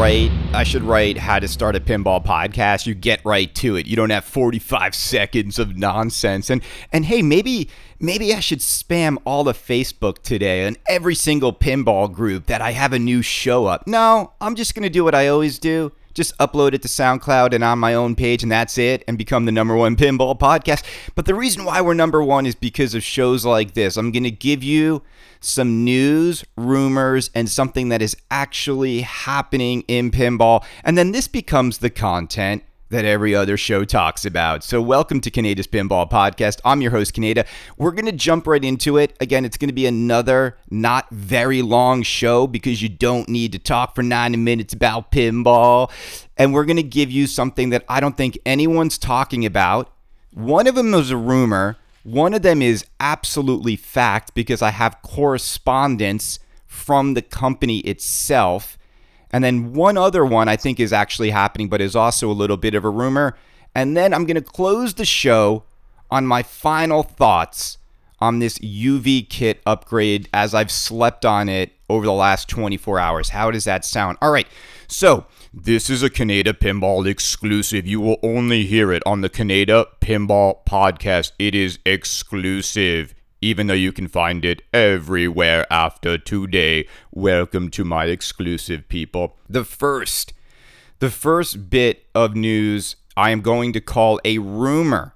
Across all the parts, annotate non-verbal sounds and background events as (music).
write I should write how to start a pinball podcast. You get right to it. You don't have 45 (laughs) seconds of nonsense. And and hey, maybe maybe I should spam all of Facebook today and every single pinball group that I have a new show up. No, I'm just going to do what I always do just upload it to SoundCloud and on my own page, and that's it, and become the number one pinball podcast. But the reason why we're number one is because of shows like this. I'm going to give you some news, rumors, and something that is actually happening in pinball. And then this becomes the content that every other show talks about. So, welcome to Kaneda's Pinball Podcast. I'm your host, Kaneda. We're going to jump right into it. Again, it's going to be another not very long show because you don't need to talk for 90 minutes about pinball. And we're going to give you something that I don't think anyone's talking about. One of them is a rumor, one of them is absolutely fact because I have correspondence from the company itself. And then one other one I think is actually happening, but is also a little bit of a rumor. And then I'm going to close the show on my final thoughts on this UV kit upgrade as I've slept on it over the last 24 hours. How does that sound? All right. So, this is a Kaneda Pinball exclusive. You will only hear it on the Kaneda Pinball podcast. It is exclusive even though you can find it everywhere after today. Welcome to my exclusive people. The first, the first bit of news I am going to call a rumor.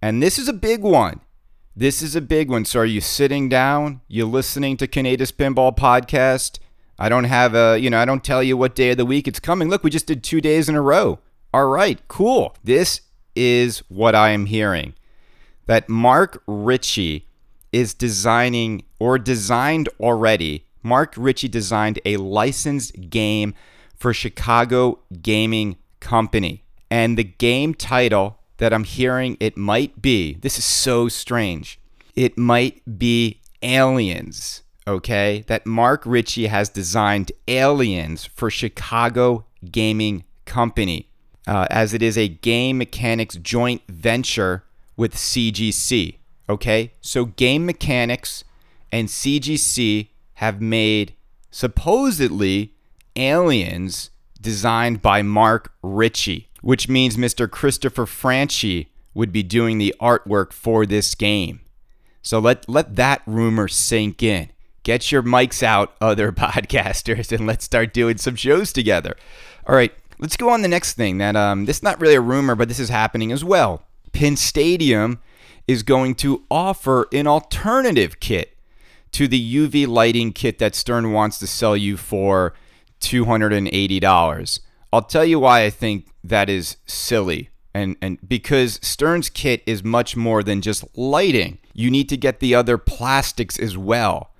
And this is a big one. This is a big one. So are you sitting down? You listening to Kaneda's Pinball Podcast? I don't have a, you know, I don't tell you what day of the week it's coming. Look, we just did two days in a row. All right, cool. This is what I am hearing that Mark Ritchie is designing or designed already. Mark Ritchie designed a licensed game for Chicago Gaming Company. And the game title that I'm hearing it might be this is so strange. It might be Aliens, okay? That Mark Ritchie has designed Aliens for Chicago Gaming Company, uh, as it is a game mechanics joint venture with CGC. Okay, so game mechanics and CGC have made supposedly aliens designed by Mark Ritchie, which means Mr. Christopher Franchi would be doing the artwork for this game. So let let that rumor sink in. Get your mics out, (laughs) other podcasters, and let's start doing some shows together. All right, let's go on the next thing. That um, this is not really a rumor, but this is happening as well. Pinstadium is going to offer an alternative kit to the UV lighting kit that Stern wants to sell you for $280. I'll tell you why I think that is silly. And, and because Stern's kit is much more than just lighting, you need to get the other plastics as well.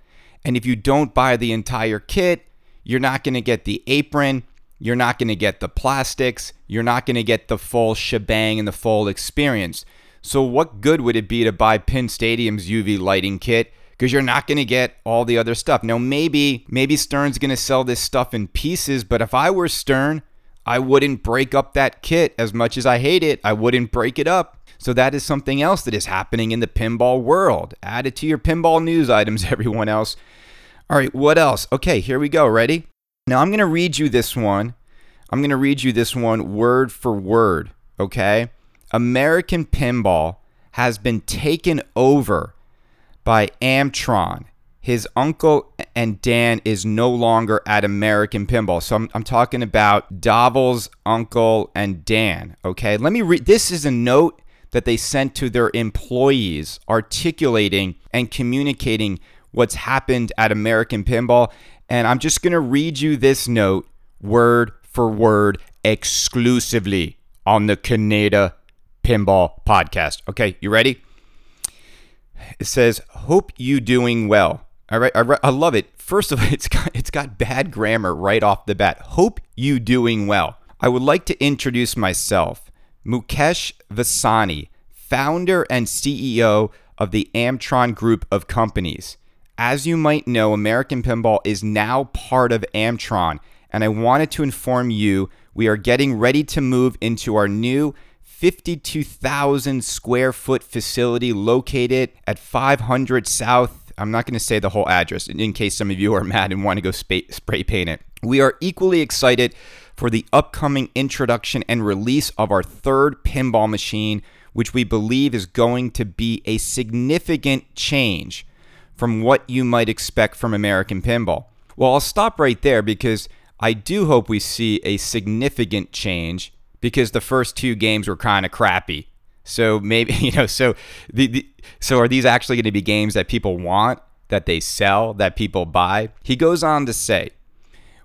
And if you don't buy the entire kit, you're not going to get the apron, you're not going to get the plastics, you're not going to get the full shebang and the full experience. So, what good would it be to buy Pinstadium's UV lighting kit? Because you're not going to get all the other stuff. Now, maybe maybe Stern's going to sell this stuff in pieces, but if I were Stern, I wouldn't break up that kit as much as I hate it. I wouldn't break it up. So that is something else that is happening in the pinball world. Add it to your pinball news items, (laughs) everyone else. All right, what else? Okay, here we go. Ready? Now I'm going to read you this one. I'm going to read you this one word for word, okay? American Pinball has been taken over by Amtron. His uncle and Dan is no longer at American Pinball. So I'm, I'm talking about Davel's uncle and Dan. Okay, let me read. This is a note that they sent to their employees articulating and communicating what's happened at American Pinball. And I'm just going to read you this note word for word exclusively on the Kaneda Pinball Podcast. Okay, you ready? It says, "Hope you doing well." All right, I, re- I love it. First of all, (laughs) it's got it's got bad grammar right off the bat. Hope you doing well. I would like to introduce myself, Mukesh Vasani, founder and CEO of the Amtron Group of Companies. As you might know, American Pinball is now part of Amtron, and I wanted to inform you we are getting ready to move into our new 52,000 square foot facility located at 500 South I'm not going to say the whole address in case some of you are mad and want to go spray, spray paint it. We are equally excited for the upcoming introduction and release of our third pinball machine, which we believe is going to be a significant change from what you might expect from American pinball. Well, I'll stop right there because I do hope we see a significant change because the first two games were kind of crappy. So maybe (laughs) you know, so the, the so are these actually going to be games that people want, that they sell, that people buy? He goes on to say,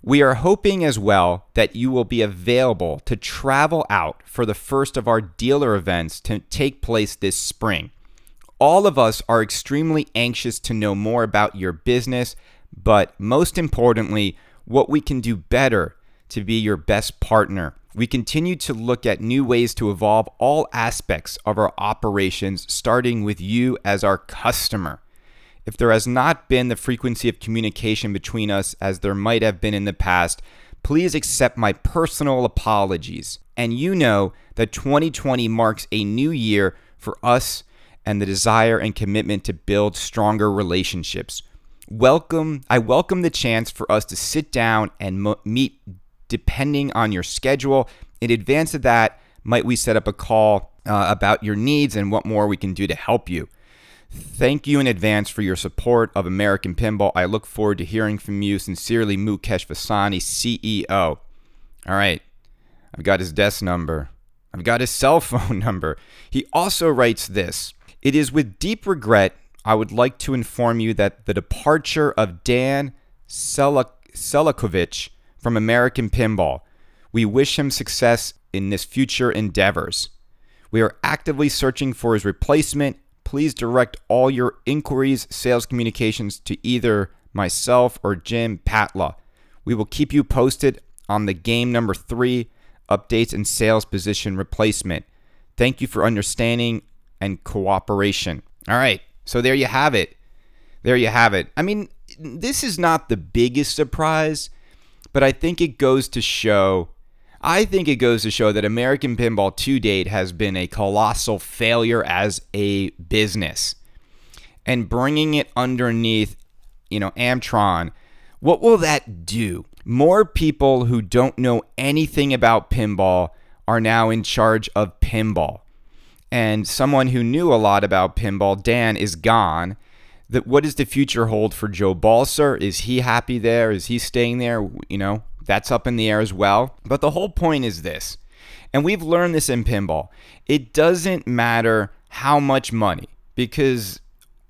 we are hoping as well that you will be available to travel out for the first of our dealer events to take place this spring. All of us are extremely anxious to know more about your business, but most importantly, what we can do better to be your best partner. We continue to look at new ways to evolve all aspects of our operations, starting with you as our customer. If there has not been the frequency of communication between us as there might have been in the past, please accept my personal apologies. And you know that 2020 marks a new year for us and the desire and commitment to build stronger relationships. Welcome, I welcome the chance for us to sit down and mo- meet depending on your schedule. In advance of that, might we set up a call uh, about your needs and what more we can do to help you? Thank you in advance for your support of American Pinball. I look forward to hearing from you. Sincerely, Mukesh Vasani, CEO. All right, I've got his desk number. I've got his cell phone (laughs) number. He also writes this It is with deep regret I would like to inform you that the departure of Dan Selakovic from American Pinball. We wish him success in his future endeavors. We are actively searching for his replacement. Please direct all your inquiries, sales communications to either myself or Jim Patla. We will keep you posted on the game number three updates and sales position replacement. Thank you for understanding and cooperation. All right, so there you have it. There you have it. I mean, this is not the biggest surprise but I think it goes to show. I think it goes to show that American Pinball to date has been a colossal failure as a business. And bringing it underneath, you know, Amtron, what will that do? More people who don't know anything about pinball are now in charge of pinball. And someone who knew a lot about pinball, Dan, is gone that what does the future hold for Joe Balcer? Is he happy there? Is he staying there? You know, that's up in the air as well. But the whole point is this, and we've learned this in pinball. It doesn't matter how much money, because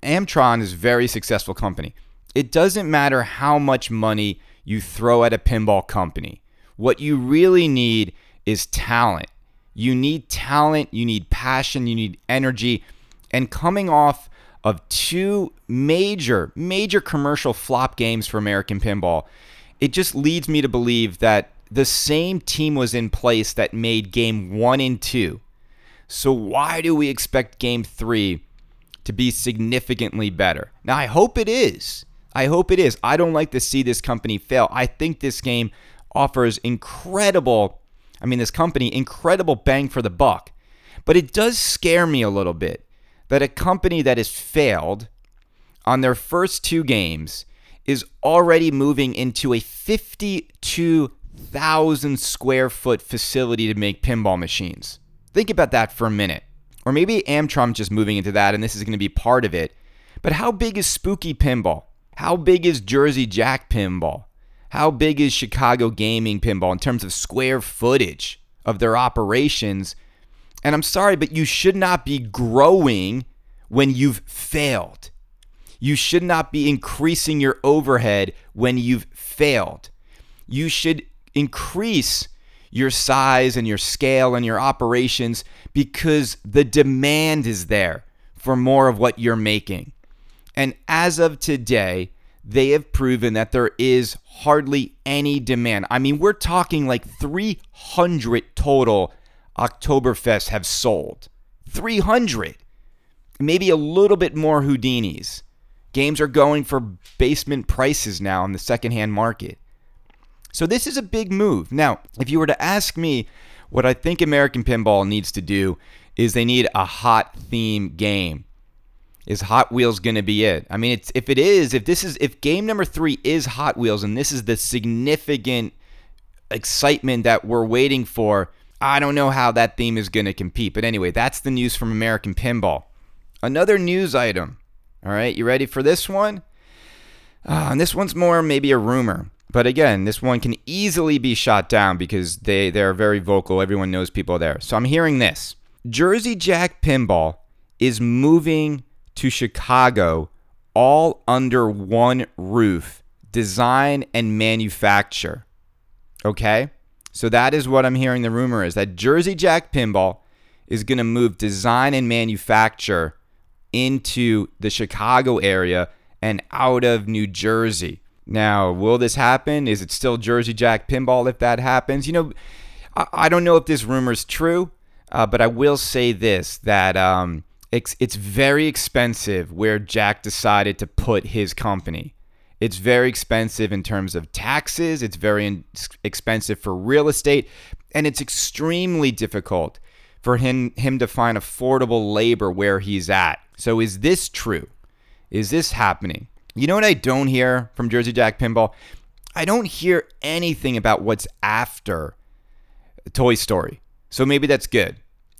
Amtron is a very successful company. It doesn't matter how much money you throw at a pinball company. What you really need is talent. You need talent, you need passion, you need energy. And coming off of two major, major commercial flop games for American Pinball, it just leads me to believe that the same team was in place that made game one and two. So, why do we expect game three to be significantly better? Now, I hope it is. I hope it is. I don't like to see this company fail. I think this game offers incredible, I mean, this company, incredible bang for the buck. But it does scare me a little bit that a company that has failed on their first two games is already moving into a 52,000 square foot facility to make pinball machines. Think about that for a minute. Or maybe Amtron just moving into that and this is going to be part of it. But how big is Spooky Pinball? How big is Jersey Jack Pinball? How big is Chicago Gaming Pinball in terms of square footage of their operations and I'm sorry, but you should not be growing when you've failed. You should not be increasing your overhead when you've failed. You should increase your size and your scale and your operations because the demand is there for more of what you're making. And as of today, they have proven that there is hardly any demand. I mean, we're talking like 300 total Oktoberfest have sold. 300. Maybe a little bit more Houdinis. Games are going for basement prices now in the secondhand market. So this is a big move. Now, if you were to ask me what I think American Pinball needs to do is they need a hot theme game. Is Hot Wheels going to be it? I mean, it's if it is, if this is if game number 3 is Hot Wheels and this is the significant excitement that we're waiting for, I don't know how that theme is going to compete. But anyway, that's the news from American Pinball. Another news item. All right, you ready for this one? Uh, and this one's more maybe a rumor. But again, this one can easily be shot down because they, they're very vocal. Everyone knows people there. So I'm hearing this Jersey Jack Pinball is moving to Chicago all under one roof design and manufacture. Okay? So that is what I'm hearing the rumor is that Jersey Jack Pinball is going to move design and manufacture into the Chicago area and out of New Jersey. Now, will this happen? Is it still Jersey Jack Pinball if that happens? You know, I, don't know if this rumor is true, uh, but I will say this that um, it's, it's very expensive where Jack decided to put his company. It's very expensive in terms of taxes, it's very in- expensive for real estate, and it's extremely difficult for him, him to find affordable labor where he's at. So, is this true? Is this happening? You know what I don't hear from Jersey Jack Pinball? I don't hear anything about what's after Toy Story. So maybe that's good.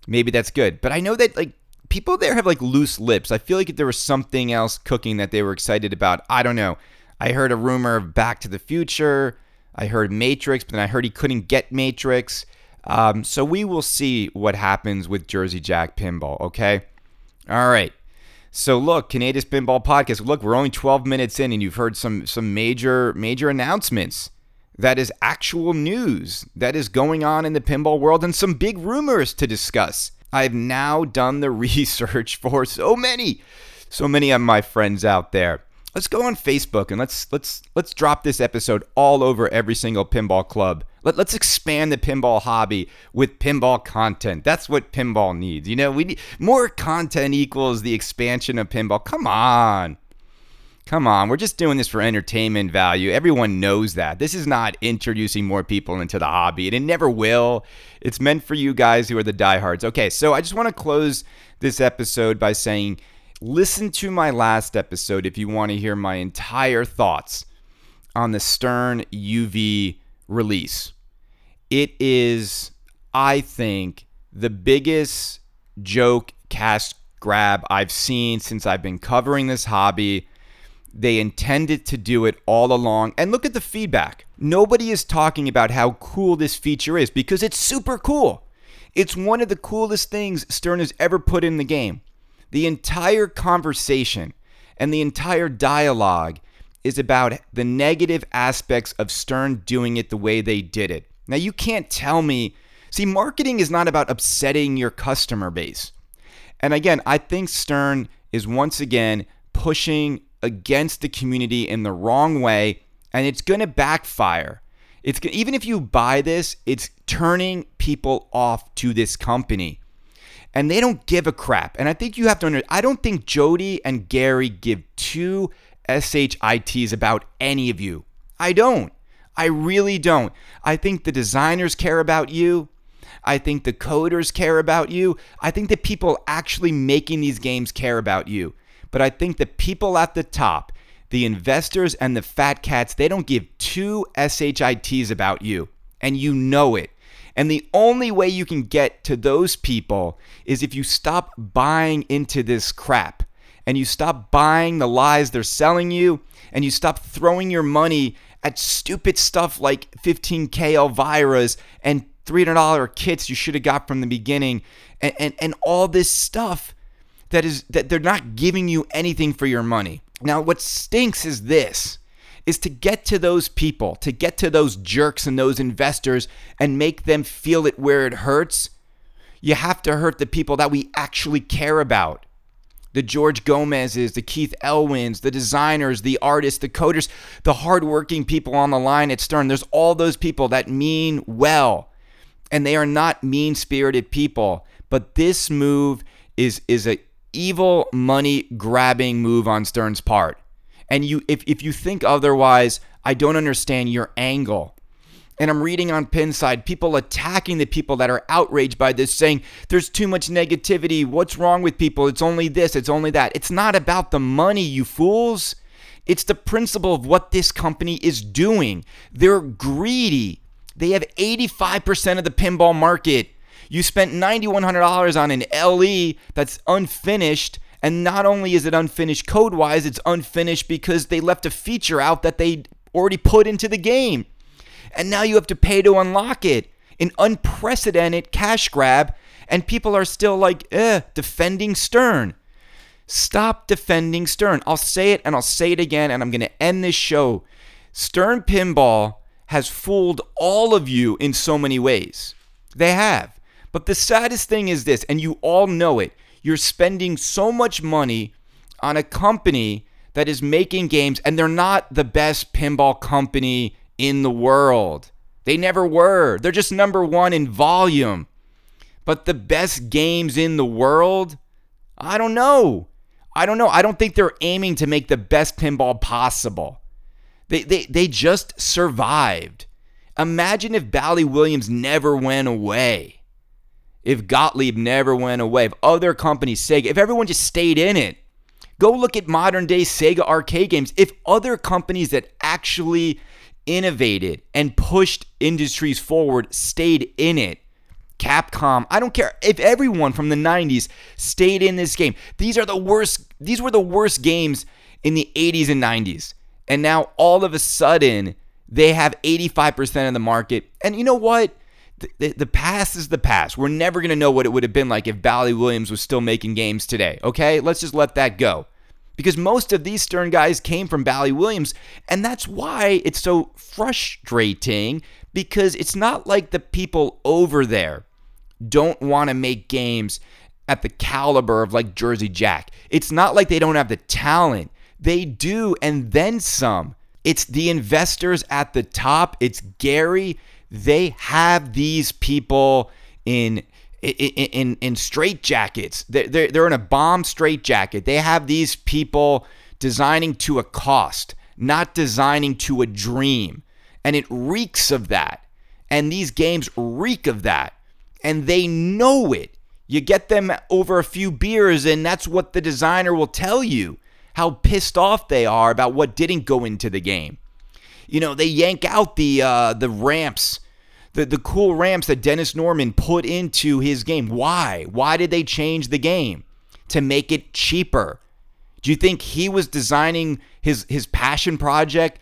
Maybe that's good. But I know that like people there have like loose lips. I feel like if there was something else cooking that they were excited about. I don't know. I heard a rumor of Back to the Future. I heard Matrix, but then I heard he couldn't get Matrix. Um, so we will see what happens with Jersey Jack Pinball, okay? All right. So look, Kaneda Pinball Podcast. Look, we're only 12 minutes in, and you've heard some some major major announcements. That is actual news that is going on in the pinball world, and some big rumors to discuss. I've now done the (laughs) research for so many, so many of my friends out there let's go on Facebook and let's let's let's drop this episode all over every single pinball club. Let, let's expand the pinball hobby with pinball content. That's what pinball needs. You know, we need more content equals the expansion of pinball. Come on. Come on, we're just doing this for entertainment value. Everyone knows that. This is not introducing more people into the hobby, and it never will. It's meant for you guys who are the diehards. Okay, so I just want to close this episode by saying Listen to my last episode if you want to hear my entire thoughts on the Stern UV release. It is, I think, the biggest joke cast grab I've seen since I've been covering this hobby. They intended to do it all along. And look at the feedback. Nobody is talking about how cool this feature is because it's super cool. It's one of the coolest things Stern has ever put in the game. The entire conversation and the entire dialogue is about the negative aspects of Stern doing it the way they did it. Now, you can't tell me. See, marketing is not about upsetting your customer base. And again, I think Stern is once again pushing against the community in the wrong way, and it's going to backfire. It's even if you buy this, it's turning people off to this company and they don't give a crap. And I think you have to understand, I don't think Jody and Gary give two SHITs about any of you. I don't. I really don't. I think the designers care about you. I think the coders care about you. I think the people actually making these games care about you. But I think the people at the top, the investors and the fat cats, they don't give two SHITs about you. And you know it. And the only way you can get to those people is if you stop buying into this crap and you stop buying the lies they're selling you and you stop throwing your money at stupid stuff like 15K Elviras and $300 kits you should have got from the beginning and, and, and all this stuff that is that they're not giving you anything for your money. Now what stinks is this is to get to those people, to get to those jerks and those investors and make them feel it where it hurts. You have to hurt the people that we actually care about. The George Gomez's, the Keith Elwins, the designers, the artists, the coders, the hardworking people on the line at Stern. There's all those people that mean well. And they are not mean spirited people. But this move is, is a evil money grabbing move on Stern's part and you if, if you think otherwise i don't understand your angle And I'm reading on Pinside people attacking the people that are outraged by this, saying there's too much negativity. What's wrong with people? It's only this, it's only that. It's not about the money, you fools. It's the principle of what this company is doing. They're greedy. They have 85% of the pinball market. You spent $9,100 on an LE that's unfinished. And not only is it unfinished code wise, it's unfinished because they left a feature out that they already put into the game. And now you have to pay to unlock it. An unprecedented cash grab. And people are still like, eh, defending Stern. Stop defending Stern. I'll say it and I'll say it again, and I'm going to end this show. Stern Pinball has fooled all of you in so many ways. They have. But the saddest thing is this, and you all know it you're spending so much money on a company that is making games, and they're not the best pinball company in the world. They never were. They're just number one in volume. But the best games in the world? I don't know. I don't know. I don't think they're aiming to make the best pinball possible. They, they, they just survived. Imagine if Bally Williams never went away. If Gottlieb never went away. If other companies, Sega, if everyone just stayed in it. Go look at modern day Sega arcade games. If other companies that actually innovated and pushed industries forward stayed in it, Capcom, I don't care if everyone from the 90s stayed in this game. These are the worst these were the worst games in the 80s and 90s. And now all of a sudden they have 85% of the market. And you know what? The, the, past is the past. We're never going to know what it would have been like if Bally Williams was still making games today. Okay? Let's just let that go. Because most of these Stern guys came from Bally Williams. And that's why it's so frustrating because it's not like the people over there don't want to make games at the caliber of like Jersey Jack. It's not like they don't have the talent. They do, and then some. It's the investors at the top. It's Gary. They have these people in in in, in straight jackets. They're, they're, in a bomb straight jacket. They have these people designing to a cost, not designing to a dream. And it reeks of that. And these games reek of that. And they know it. You get them over a few beers, and that's what the designer will tell you how pissed off they are about what didn't go into the game. You know, they yank out the uh, the ramps, the the cool ramps that Dennis Nordman put into his game. Why? Why did they change the game to make it cheaper? Do you think he was designing his his passion project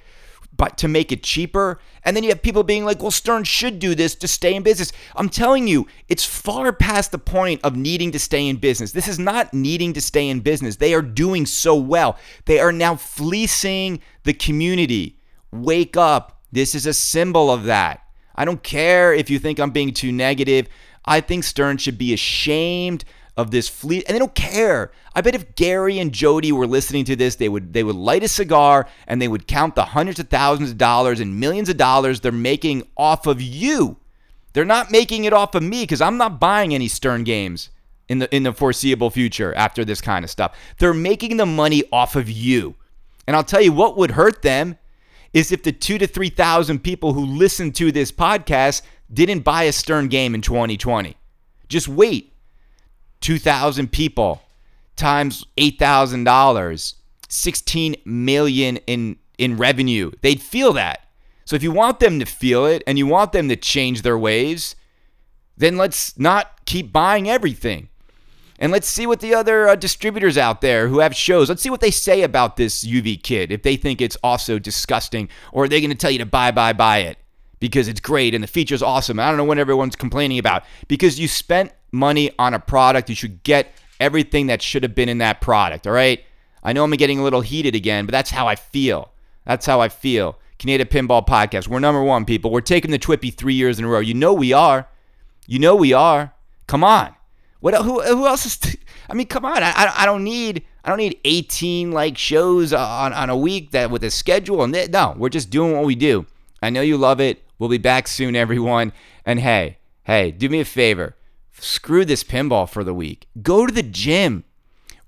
but to make it cheaper. And then you have people being like, well, Stern should do this to stay in business. I'm telling you, it's far past the point of needing to stay in business. This is not needing to stay in business. They are doing so well. They are now fleecing the community. Wake up. This is a symbol of that. I don't care if you think I'm being too negative. I think Stern should be ashamed of this fleet and they don't care. I bet if Gary and Jody were listening to this, they would they would light a cigar and they would count the hundreds of thousands of dollars and millions of dollars they're making off of you. They're not making it off of me because I'm not buying any Stern games in the in the foreseeable future after this kind of stuff. They're making the money off of you. And I'll tell you what would hurt them is if the two to three thousand people who listen to this podcast didn't buy a Stern game in 2020. Just wait 2,000 people times $8,000, 16 million in in revenue. They'd feel that. So if you want them to feel it and you want them to change their ways, then let's not keep buying everything. And let's see what the other uh, distributors out there who have shows, let's see what they say about this UV kit. If they think it's also disgusting or are they going to tell you to buy, buy, buy it because it's great and the feature's awesome. I don't know what everyone's complaining about because you spent money on a product. You should get everything that should have been in that product. All right. I know I'm getting a little heated again, but that's how I feel. That's how I feel. Kaneda Pinball Podcast. We're number one, people. We're taking the Twippy three years in a row. You know we are. You know we are. Come on. What? Who? Who else is? T- I mean, come on. I, I don't need. I don't need 18 like shows on, on a week that with a schedule and th- no, we're just doing what we do. I know you love it. We'll be back soon, everyone. And hey, hey, do me a favor screw this pinball for the week. Go to the gym.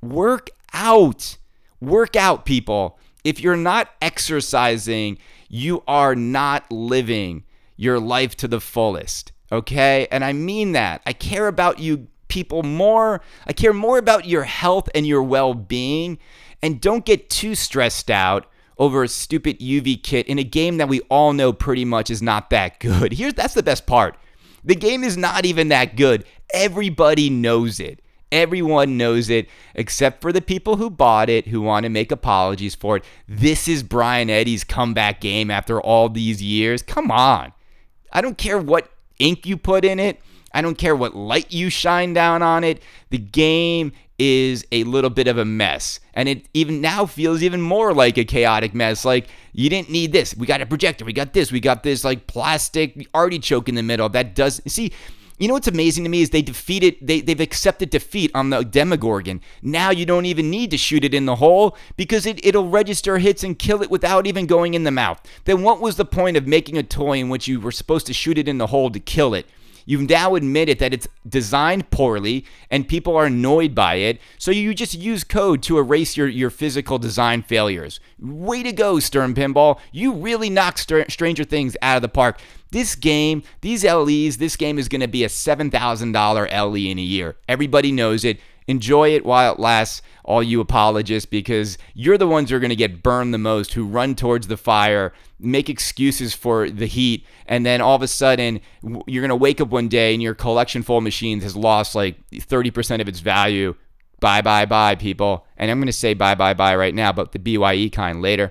Work out. Work out, people. If you're not exercising, you are not living. your life to the fullest. Okay? And I mean that. I care about you people more. I care more about your health and your well being. And don't get too stressed out over a stupid UV kit in a game that we all know pretty much is not that good. (laughs) Here's that's the best part. The game is not even that good. Everybody knows it. Everyone knows it except for the people who bought it who want to make apologies for it. This is Brian Eddy's comeback game after all these years. Come on. I don't care what ink you put in it. I don't care what light you shine down on it. The game is a little bit of a mess. And it even now feels even more like a chaotic mess. Like, you didn't need this. We got a projector. We got this. We got this, like, plastic artichoke in the middle. That does. See, you know what's amazing to me is they defeated, they, they've accepted defeat on the Demogorgon. Now you don't even need to shoot it in the hole because it, it'll register hits and kill it without even going in the mouth. Then what was the point of making a toy in which you were supposed to shoot it in the hole to kill it? You've now admitted that it's designed poorly and people are annoyed by it. So you just use code to erase your, your physical design failures. Way to go, Stern Pinball. You really knocked Str- Stranger Things out of the park. This game, these LEs, this game is going to be a $7,000 LE in a year. Everybody knows it. Enjoy it while it lasts, all you apologists, because you're the ones who are going to get burned the most, who run towards the fire, make excuses for the heat, and then all of a sudden you're going to wake up one day and your collection full of machines has lost like 30% of its value. Bye, bye, bye, people. And I'm going to say bye, bye, bye right now, but the BYE kind later.